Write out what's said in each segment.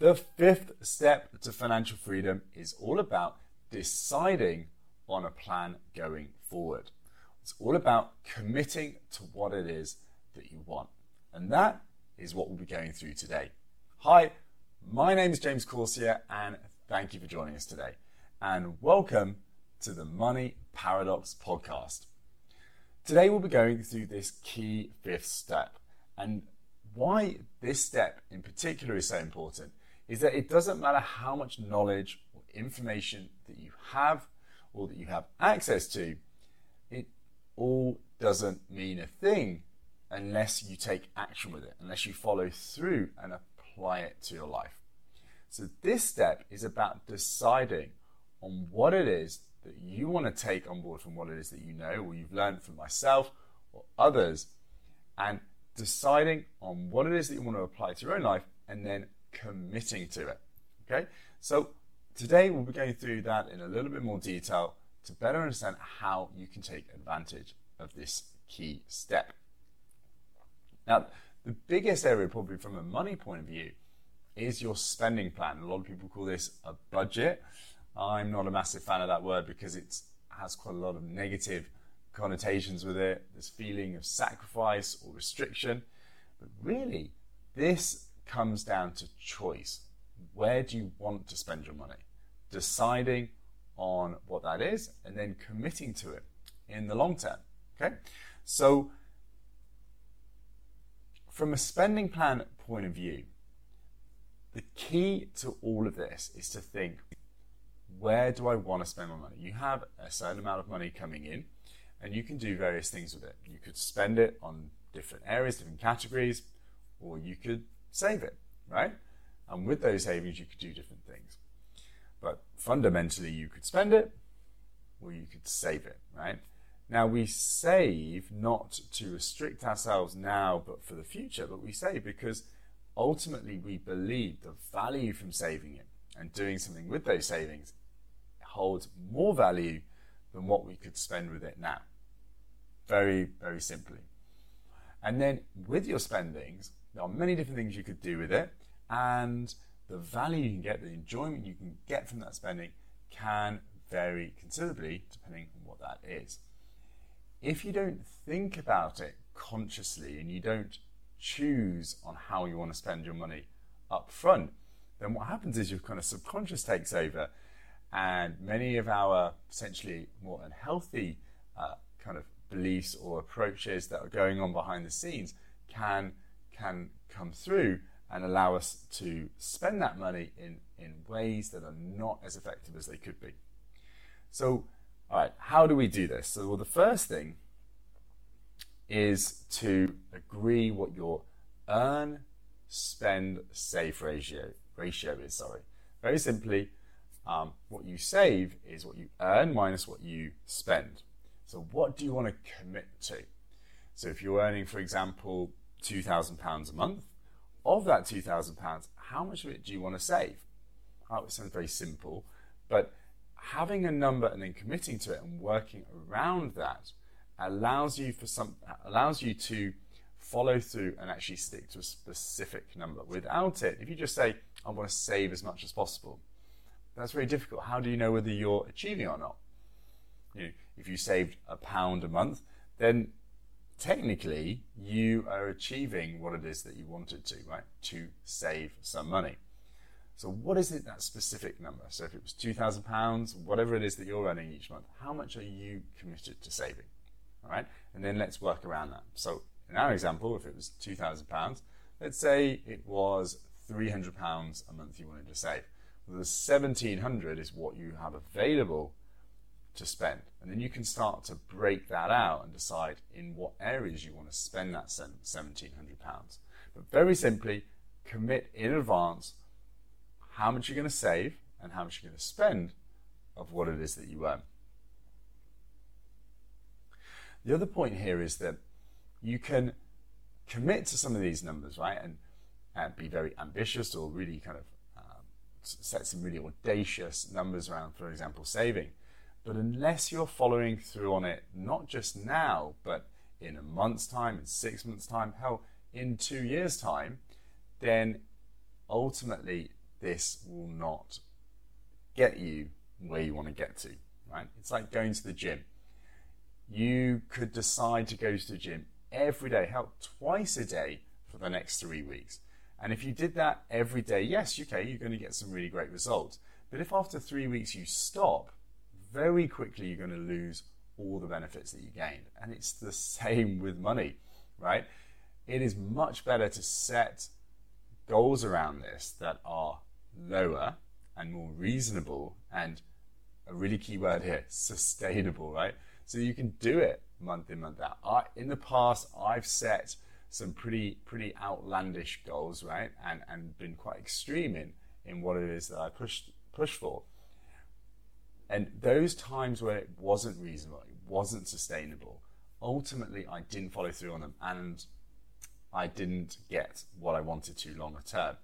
The fifth step to financial freedom is all about deciding on a plan going forward. It's all about committing to what it is that you want. And that is what we'll be going through today. Hi, my name is James Corsier, and thank you for joining us today. And welcome to the Money Paradox podcast. Today we'll be going through this key fifth step. And why this step in particular is so important is that it doesn't matter how much knowledge or information that you have or that you have access to, it all doesn't mean a thing unless you take action with it, unless you follow through and apply it to your life. So, this step is about deciding on what it is that you want to take on board from what it is that you know or you've learned from myself or others, and deciding on what it is that you want to apply to your own life and then committing to it. Okay, so today we'll be going through that in a little bit more detail to better understand how you can take advantage of this key step. Now, the biggest area, probably from a money point of view, is your spending plan. A lot of people call this a budget. I'm not a massive fan of that word because it has quite a lot of negative connotations with it. This feeling of sacrifice or restriction. But really, this comes down to choice. Where do you want to spend your money? Deciding on what that is and then committing to it in the long term. Okay? So, from a spending plan point of view, the key to all of this is to think where do I want to spend my money? You have a certain amount of money coming in, and you can do various things with it. You could spend it on different areas, different categories, or you could save it, right? And with those savings, you could do different things. But fundamentally, you could spend it or you could save it, right? Now, we save not to restrict ourselves now, but for the future, but we save because ultimately we believe the value from saving it and doing something with those savings holds more value than what we could spend with it now. Very, very simply. And then with your spendings, there are many different things you could do with it, and the value you can get, the enjoyment you can get from that spending can vary considerably depending on what that is. If you don't think about it consciously and you don't choose on how you want to spend your money up front, then what happens is your kind of subconscious takes over, and many of our essentially more unhealthy uh, kind of beliefs or approaches that are going on behind the scenes can can come through and allow us to spend that money in, in ways that are not as effective as they could be. So, all right, how do we do this? So, well, the first thing is to agree what your earn, spend, save ratio ratio is. Sorry, very simply, um, what you save is what you earn minus what you spend. So, what do you want to commit to? So, if you're earning, for example, £2,000 a month. Of that £2,000, how much of it do you want to save? Oh, it sounds very simple, but having a number and then committing to it and working around that allows you for some allows you to follow through and actually stick to a specific number. Without it, if you just say, I want to save as much as possible, that's very difficult. How do you know whether you're achieving or not? You know, if you saved a pound a month, then technically you are achieving what it is that you wanted to, right? To save some money. So what is it that specific number? So if it was £2,000, whatever it is that you're earning each month, how much are you committed to saving? All right. And then let's work around that. So in our example, if it was £2,000, let's say it was £300 a month you wanted to save. Well, the 1700 is what you have available to spend. And then you can start to break that out and decide in what areas you want to spend that £1,700. But very simply, commit in advance how much you're going to save and how much you're going to spend of what it is that you earn. The other point here is that you can commit to some of these numbers, right, and, and be very ambitious or really kind of uh, set some really audacious numbers around, for example, saving. But unless you're following through on it, not just now, but in a month's time, in six months' time, hell, in two years' time, then ultimately this will not get you where you want to get to, right? It's like going to the gym. You could decide to go to the gym every day, help twice a day for the next three weeks. And if you did that every day, yes, okay, you're going to get some really great results. But if after three weeks you stop, very quickly you're going to lose all the benefits that you gained. And it's the same with money, right? It is much better to set goals around this that are lower and more reasonable and a really key word here sustainable, right? So you can do it month in, month out. I, in the past, I've set some pretty pretty outlandish goals, right? And and been quite extreme in in what it is that I pushed push for. And those times where it wasn't reasonable, it wasn't sustainable, ultimately I didn't follow through on them and I didn't get what I wanted to longer term.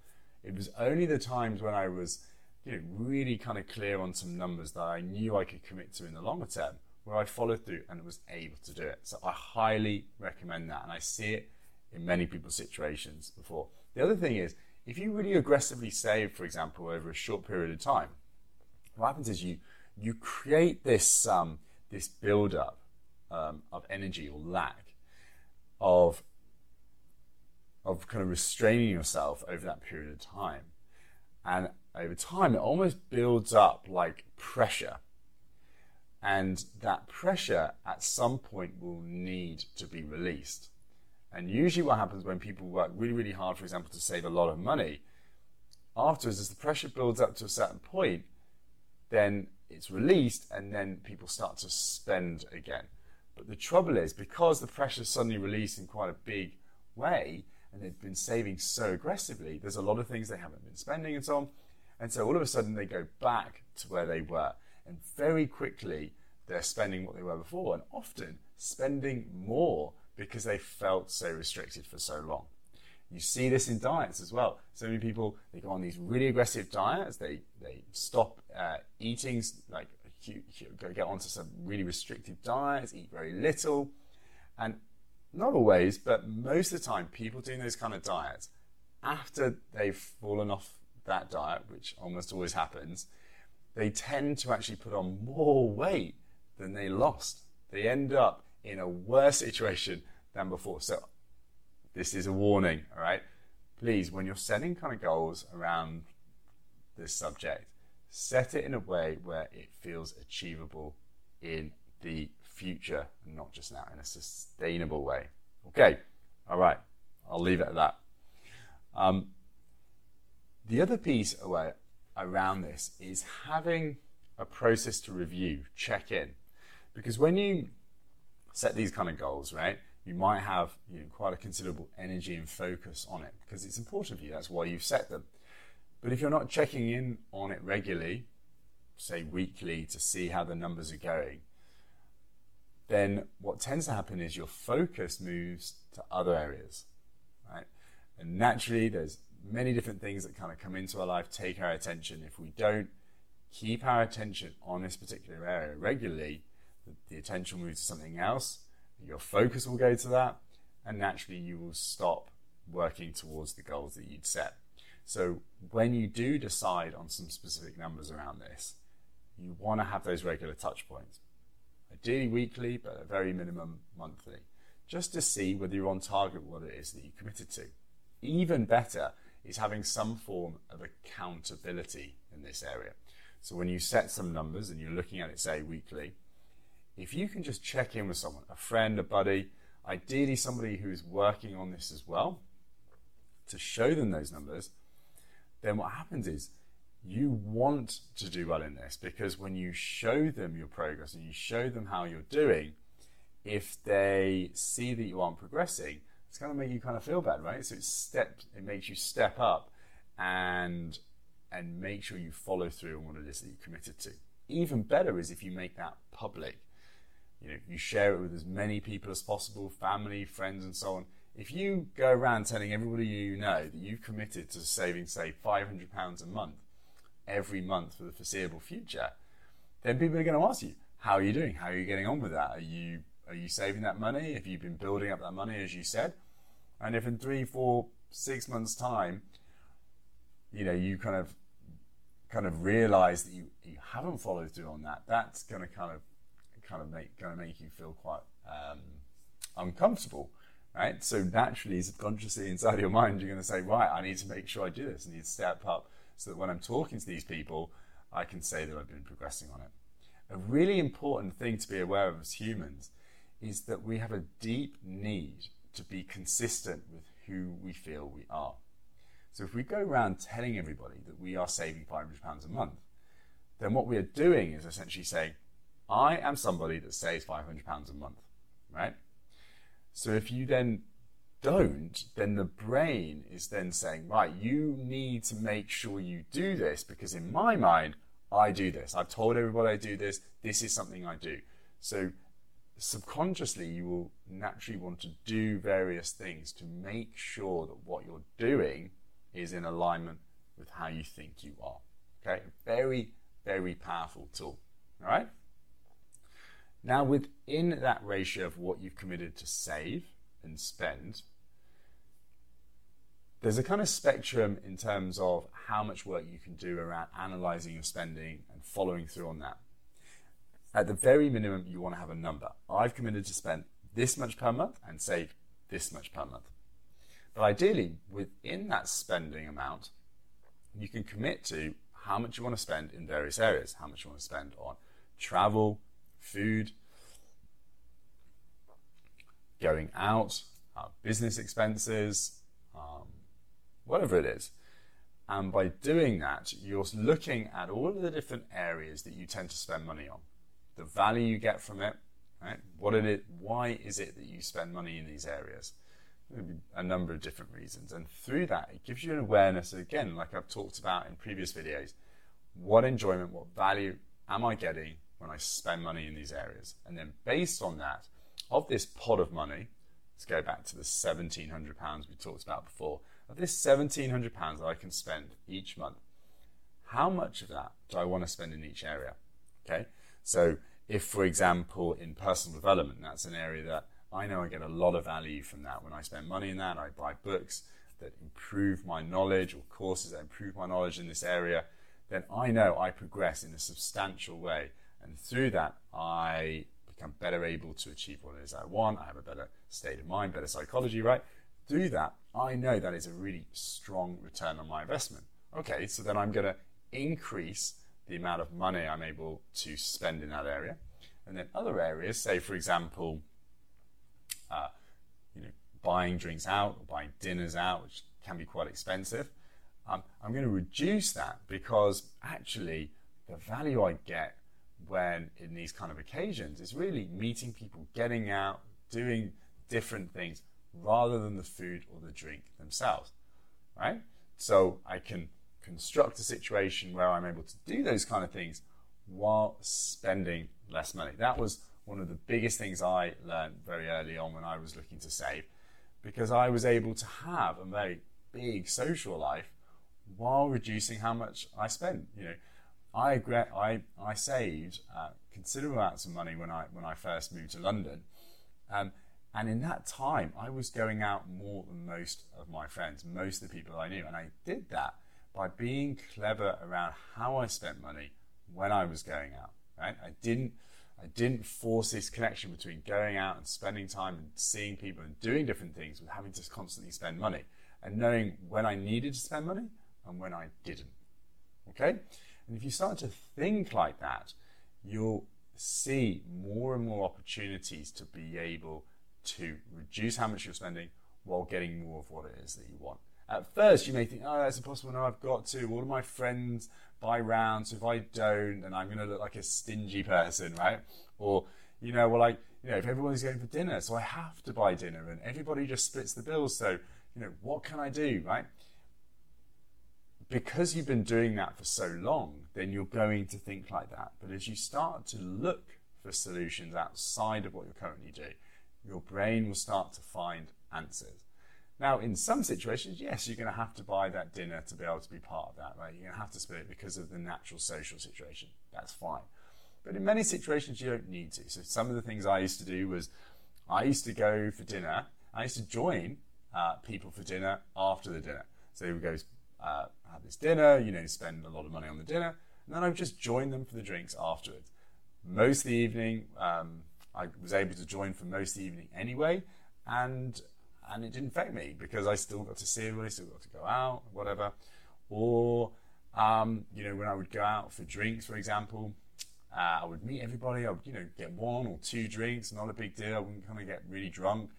It was only the times when I was you know, really kind of clear on some numbers that I knew I could commit to in the longer term where I followed through and was able to do it. So I highly recommend that. And I see it in many people's situations before. The other thing is, if you really aggressively save, for example, over a short period of time, what happens is you you create this um, this build up um, of energy or lack of of kind of restraining yourself over that period of time, and over time it almost builds up like pressure, and that pressure at some point will need to be released. And usually, what happens when people work really, really hard, for example, to save a lot of money, afterwards, as the pressure builds up to a certain point, then it's released and then people start to spend again. But the trouble is, because the pressure is suddenly released in quite a big way and they've been saving so aggressively, there's a lot of things they haven't been spending and so on. And so all of a sudden they go back to where they were. And very quickly they're spending what they were before and often spending more because they felt so restricted for so long. You see this in diets as well. So many people they go on these really aggressive diets. They they stop uh, eating, like go get onto some really restrictive diets, eat very little, and not always, but most of the time, people doing those kind of diets after they've fallen off that diet, which almost always happens, they tend to actually put on more weight than they lost. They end up in a worse situation than before. So this is a warning, all right? Please, when you're setting kind of goals around this subject, set it in a way where it feels achievable in the future and not just now in a sustainable way. Okay, all right, I'll leave it at that. Um, the other piece around this is having a process to review, check in. Because when you set these kind of goals, right, you might have you know, quite a considerable energy and focus on it because it's important for you. That's why you've set them. But if you're not checking in on it regularly, say weekly, to see how the numbers are going, then what tends to happen is your focus moves to other areas, right? And naturally, there's many different things that kind of come into our life, take our attention. If we don't keep our attention on this particular area regularly, the, the attention moves to something else your focus will go to that, and naturally you will stop working towards the goals that you'd set. So when you do decide on some specific numbers around this, you want to have those regular touch points. Ideally weekly, but a very minimum monthly, just to see whether you're on target with what it is that you committed to. Even better is having some form of accountability in this area. So when you set some numbers and you're looking at it, say, weekly, if you can just check in with someone, a friend, a buddy, ideally somebody who's working on this as well, to show them those numbers, then what happens is you want to do well in this because when you show them your progress and you show them how you're doing, if they see that you aren't progressing, it's going to make you kind of feel bad, right? So it step, it makes you step up and and make sure you follow through on what it is that you committed to. Even better is if you make that public you know, you share it with as many people as possible, family, friends, and so on. If you go around telling everybody you know that you've committed to saving, say, £500 a month every month for the foreseeable future, then people are going to ask you, how are you doing? How are you getting on with that? Are you, are you saving that money? Have you been building up that money, as you said? And if in three, four, six months' time, you know, you kind of kind of realize that you, you haven't followed through on that, that's going to kind of kind of make going to make you feel quite um, uncomfortable, right? So naturally, subconsciously inside your mind, you're going to say, right, I need to make sure I do this. I need to step up so that when I'm talking to these people, I can say that I've been progressing on it. A really important thing to be aware of as humans is that we have a deep need to be consistent with who we feel we are. So if we go around telling everybody that we are saving £500 a month, then what we are doing is essentially saying, I am somebody that saves £500 a month, right? So if you then don't, then the brain is then saying, right, you need to make sure you do this because in my mind, I do this. I've told everybody I do this. This is something I do. So subconsciously, you will naturally want to do various things to make sure that what you're doing is in alignment with how you think you are. Okay, very, very powerful tool. All right. Now, within that ratio of what you've committed to save and spend, there's a kind of spectrum in terms of how much work you can do around analyzing your spending and following through on that. At the very minimum, you want to have a number. I've committed to spend this much per month and save this much per month. But ideally, within that spending amount, you can commit to how much you want to spend in various areas, how much you want to spend on travel, food, going out, business expenses, um, whatever it is. And by doing that, you're looking at all of the different areas that you tend to spend money on, the value you get from it, right? What it, why is it that you spend money in these areas? A number of different reasons. And through that, it gives you an awareness, again, like I've talked about in previous videos, what enjoyment, what value am I getting when I spend money in these areas? And then based on that, of this pot of money, let's go back to the £1,700 we talked about before, of this £1,700 that I can spend each month, how much of that do I want to spend in each area? Okay, so if, for example, in personal development, that's an area that I know I get a lot of value from that when I spend money in that, I buy books that improve my knowledge or courses that improve my knowledge in this area, then I know I progress in a substantial way. And through that, I become better able to achieve what it is I want. I have a better state of mind, better psychology, right? Do that, I know that is a really strong return on my investment. Okay, so then I'm going to increase the amount of money I'm able to spend in that area. And then other areas, say for example, uh, you know, buying drinks out or buying dinners out, which can be quite expensive. Um, I'm going to reduce that because actually the value I get when in these kind of occasions is really meeting people, getting out, doing different things rather than the food or the drink themselves, right? So I can construct a situation where I'm able to do those kind of things while spending less money. That was one of the biggest things I learned very early on when I was looking to save because I was able to have a very big social life while reducing how much I spent. You know, I I I saved uh, considerable amounts of money when I when I first moved to London, um, and in that time I was going out more than most of my friends, most of the people I knew, and I did that by being clever around how I spent money when I was going out. Right, I didn't. I didn't force this connection between going out and spending time and seeing people and doing different things with having to constantly spend money and knowing when I needed to spend money and when I didn't. Okay? And if you start to think like that, you'll see more and more opportunities to be able to reduce how much you're spending while getting more of what it is that you want. At first, you may think, oh, that's impossible. No, I've got to. All of my friends buy rounds. So if I don't, then I'm going to look like a stingy person, right? Or, you know, well, like, you know, if everybody's going for dinner, so I have to buy dinner and everybody just splits the bill. So, you know, what can I do, right? Because you've been doing that for so long, then you're going to think like that. But as you start to look for solutions outside of what you're currently doing, your brain will start to find answers. Now, in some situations, yes, you're going to have to buy that dinner to be able to be part of that, right? You're going to have to split it because of the natural social situation. That's fine. But in many situations, you don't need to. So, some of the things I used to do was I used to go for dinner, I used to join uh, people for dinner after the dinner. So, we go uh, have this dinner, you know, spend a lot of money on the dinner, and then I would just join them for the drinks afterwards. Most of the evening, um, I was able to join for most of the evening anyway, and and it didn't affect me because I still got to see everybody, still got to go out, whatever. Or um, you know, when I would go out for drinks, for example, uh, I would meet everybody. I would, you know, get one or two drinks, not a big deal. I wouldn't kind of get really drunk.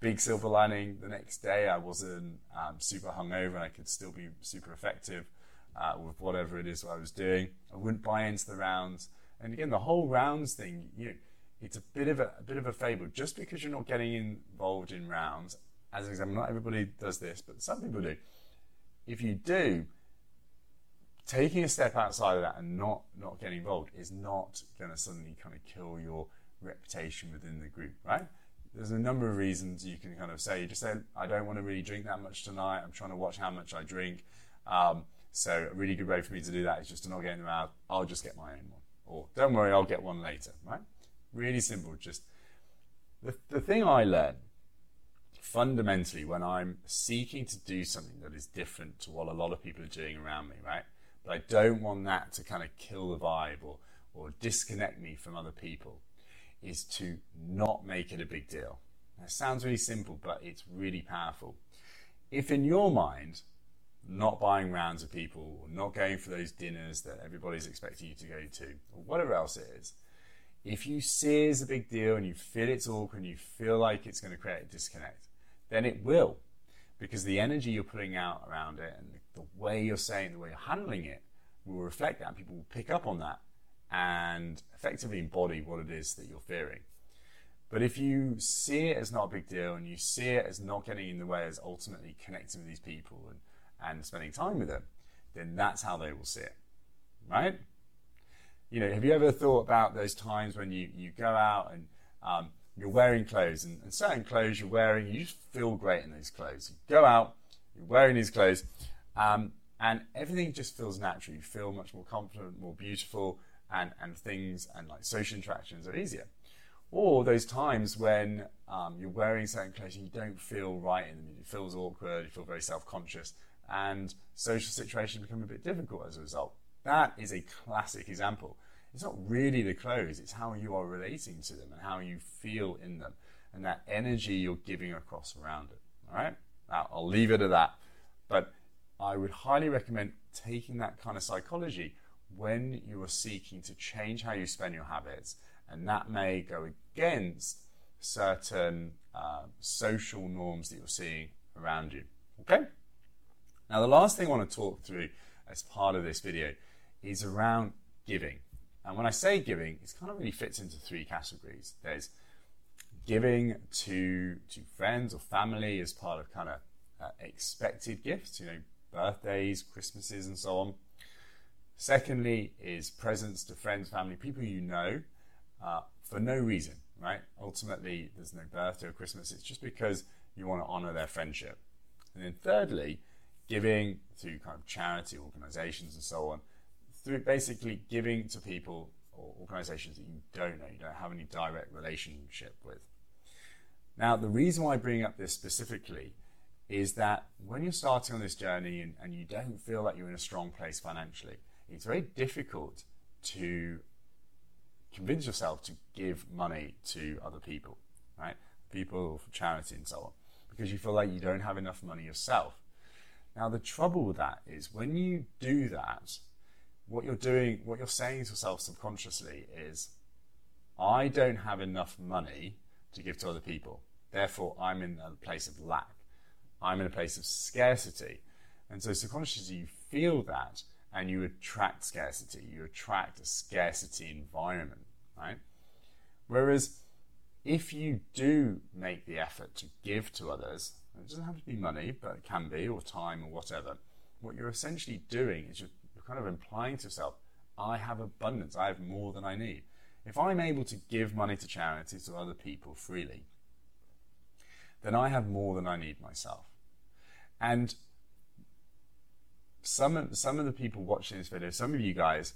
Big silver lining. The next day, I wasn't um, super hungover, and I could still be super effective uh, with whatever it is I was doing. I wouldn't buy into the rounds. And again, the whole rounds thing, you know, it's a bit of a, a bit of a fable. Just because you're not getting involved in rounds, as an example, not everybody does this, but some people do. If you do, taking a step outside of that and not not getting involved is not going to suddenly kind of kill your reputation within the group, right? There's a number of reasons you can kind of say. You just say, I don't want to really drink that much tonight. I'm trying to watch how much I drink. Um, so a really good way for me to do that is just to not get in the out. I'll just get my own one. Or don't worry, I'll get one later, right? Really simple. Just the, the thing I learned fundamentally when I'm seeking to do something that is different to what a lot of people are doing around me, right? But I don't want that to kind of kill the vibe or, or disconnect me from other people, is to not make it a big deal. Now, it sounds really simple, but it's really powerful. If in your mind, not buying rounds of people not going for those dinners that everybody's expecting you to go to or whatever else it is, if you see it as a big deal and you feel it's awkward and you feel like it's going to create a disconnect, then it will because the energy you're putting out around it and the way you're saying, the way you're handling it will reflect that. People will pick up on that and effectively embody what it is that you're fearing. But if you see it as not a big deal and you see it as not getting in the way as ultimately connecting with these people and, and spending time with them, then that's how they will see it. Right? You know, have you ever thought about those times when you, you go out and um, you're wearing clothes and, and, certain clothes you're wearing, you just feel great in those clothes. You go out, you're wearing these clothes, um, and everything just feels natural. You feel much more confident, more beautiful, and, and things and like social interactions are easier. Or those times when um, you're wearing certain clothes and you don't feel right in them, it feels awkward, you feel very self conscious, and social situations become a bit difficult as a result. That is a classic example it's not really the clothes, it's how you are relating to them and how you feel in them and that energy you're giving across around it. All right? Now, I'll leave it at that. But I would highly recommend taking that kind of psychology when you are seeking to change how you spend your habits. And that may go against certain uh, social norms that you're seeing around you. Okay? Now, the last thing I want to talk through as part of this video is around giving. And when I say giving, it kind of really fits into three categories. There's giving to to friends or family as part of kind of uh, expected gifts, you know, birthdays, Christmases, and so on. Secondly, is presents to friends, family, people you know, uh, for no reason, right? Ultimately, there's no birthday or Christmas. It's just because you want to honor their friendship. And then thirdly, giving to kind of charity organizations and so on through basically giving to people or organizations that you don't know, you don't have any direct relationship with. Now, the reason why I bring up this specifically is that when you're starting on this journey and, and you don't feel like you're in a strong place financially, it's very difficult to convince yourself to give money to other people, right? People for charity and so on, because you feel like you don't have enough money yourself. Now, the trouble with that is when you do that, what you're doing, what you're saying to yourself subconsciously is, I don't have enough money to give to other people. Therefore, I'm in a place of lack. I'm in a place of scarcity. And so subconsciously you feel that and you attract scarcity. You attract a scarcity environment, right? Whereas if you do make the effort to give to others, it doesn't have to be money, but it can be, or time, or whatever, what you're essentially doing is you're kind of implying to yourself, I have abundance, I have more than I need. If I'm able to give money to charity to other people freely, then I have more than I need myself. And some of, some of the people watching this video, some of you guys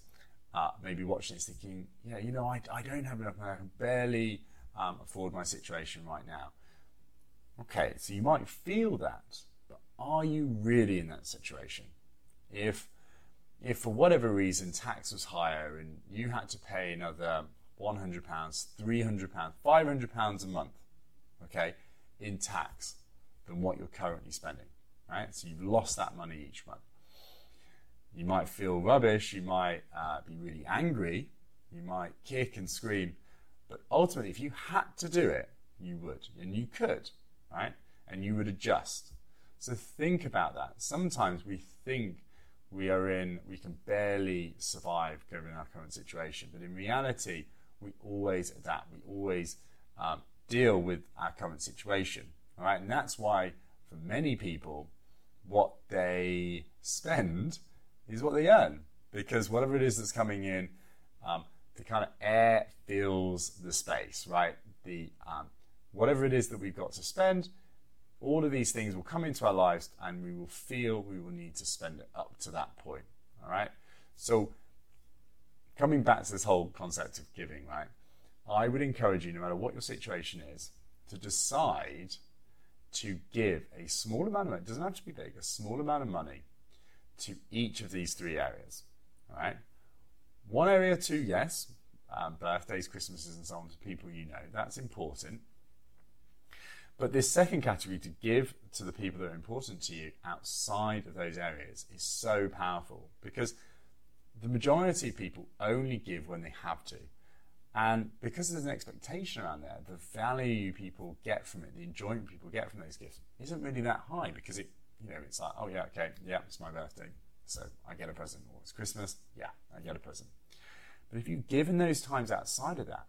uh, may be watching this thinking, yeah, you know, I, I don't have enough money, I can barely um, afford my situation right now. Okay, so you might feel that, but are you really in that situation? If if for whatever reason tax was higher and you had to pay another £100, £300, £500 a month, okay, in tax than what you're currently spending, right? So you've lost that money each month. You might feel rubbish, you might uh, be really angry, you might kick and scream, but ultimately, if you had to do it, you would, and you could, right? And you would adjust. So think about that. Sometimes we think we are in, we can barely survive given our current situation. But in reality, we always adapt. We always um, deal with our current situation. All right, and that's why for many people, what they spend is what they earn because whatever it is that's coming in, um, the kind of air fills the space, right? The um, whatever it is that we've got to spend all of these things will come into our lives and we will feel we will need to spend it up to that point. All right. So, coming back to this whole concept of giving, right? I would encourage you, no matter what your situation is, to decide to give a small amount of money, it doesn't have to be big, a small amount of money to each of these three areas. All right. One area, two, yes, um, birthdays, Christmases, and so on to people you know. That's important. But this second category to give to the people that are important to you outside of those areas is so powerful because the majority of people only give when they have to. And because there's an expectation around there, the value people get from it, the enjoyment people get from those gifts isn't really that high because it, you know, it's like, oh yeah, okay, yeah, it's my birthday, so I get a present. Or it's Christmas, yeah, I get a present. But if you give in those times outside of that,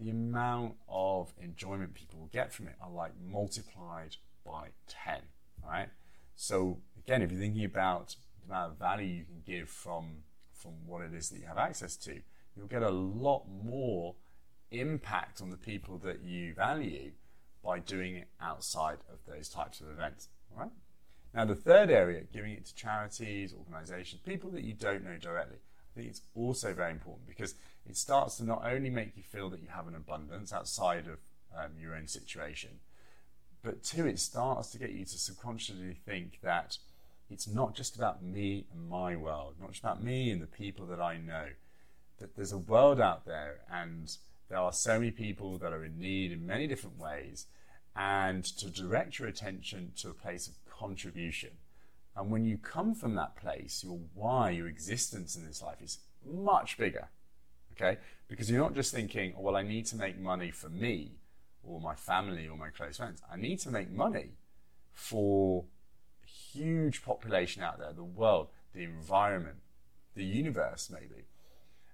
the amount of enjoyment people will get from it are like multiplied by 10. right? So again, if you're thinking about the amount of value you can give from from what it is that you have access to, you'll get a lot more impact on the people that you value by doing it outside of those types of events. Right. Now, the third area, giving it to charities, organizations, people that you don't know directly, I think it's also very important because it starts to not only make you feel that you have an abundance outside of um, your own situation, but two, it starts to get you to subconsciously think that it's not just about me and my world, not just about me and the people that I know, that there's a world out there and there are so many people that are in need in many different ways, and to direct your attention to a place of contribution. And when you come from that place, your why, your existence in this life is much bigger okay? Because you're not just thinking, oh, well, I need to make money for me or my family or my close friends. I need to make money for a huge population out there, the world, the environment, the universe, maybe.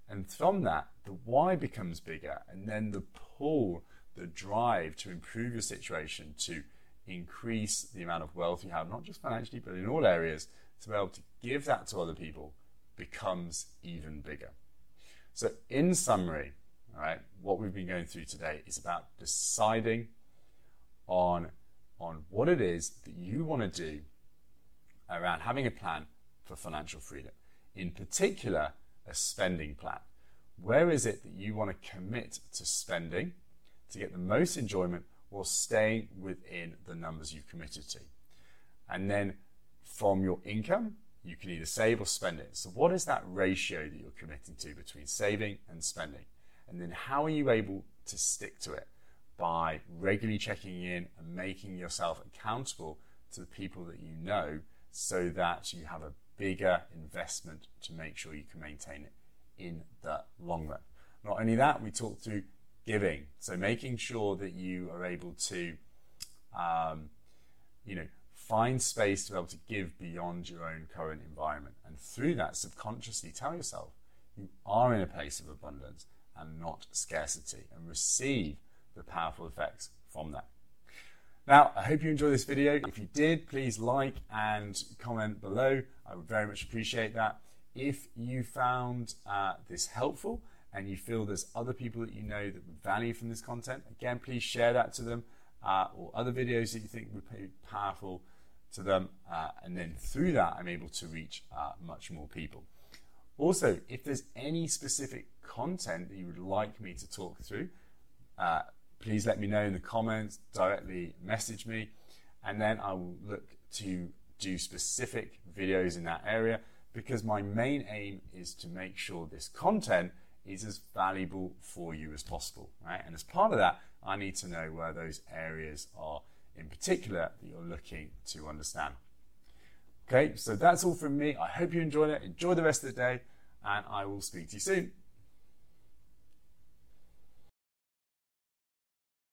And from that, the why becomes bigger, and then the pull, the drive to improve your situation, to increase the amount of wealth you have, not just financially, but in all areas, to be able to give that to other people becomes even bigger. So, in summary, all right, what we've been going through today is about deciding on, on what it is that you want to do around having a plan for financial freedom. In particular, a spending plan. Where is it that you want to commit to spending to get the most enjoyment while staying within the numbers you've committed to? And then from your income, you can either save or spend it. So, what is that ratio that you're committing to between saving and spending? And then, how are you able to stick to it? By regularly checking in and making yourself accountable to the people that you know so that you have a bigger investment to make sure you can maintain it in the long run. Not only that, we talked through giving. So, making sure that you are able to, um, you know, find space to be able to give beyond your own current environment. And through that, subconsciously tell yourself you are in a place of abundance and not scarcity and receive the powerful effects from that. Now, I hope you enjoyed this video. If you did, please like and comment below. I would very much appreciate that. If you found uh, this helpful and you feel there's other people that you know that would value from this content, again, please share that to them uh, or other videos that you think would be powerful to them, uh, and then through that, I'm able to reach uh, much more people. Also, if there's any specific content that you would like me to talk through, uh, please let me know in the comments, directly message me, and then I will look to do specific videos in that area because my main aim is to make sure this content is as valuable for you as possible, right? And as part of that, I need to know where those areas are in particular that you're looking to understand. Okay, so that's all from me. I hope you enjoyed it. Enjoy the rest of the day, and I will speak to you soon.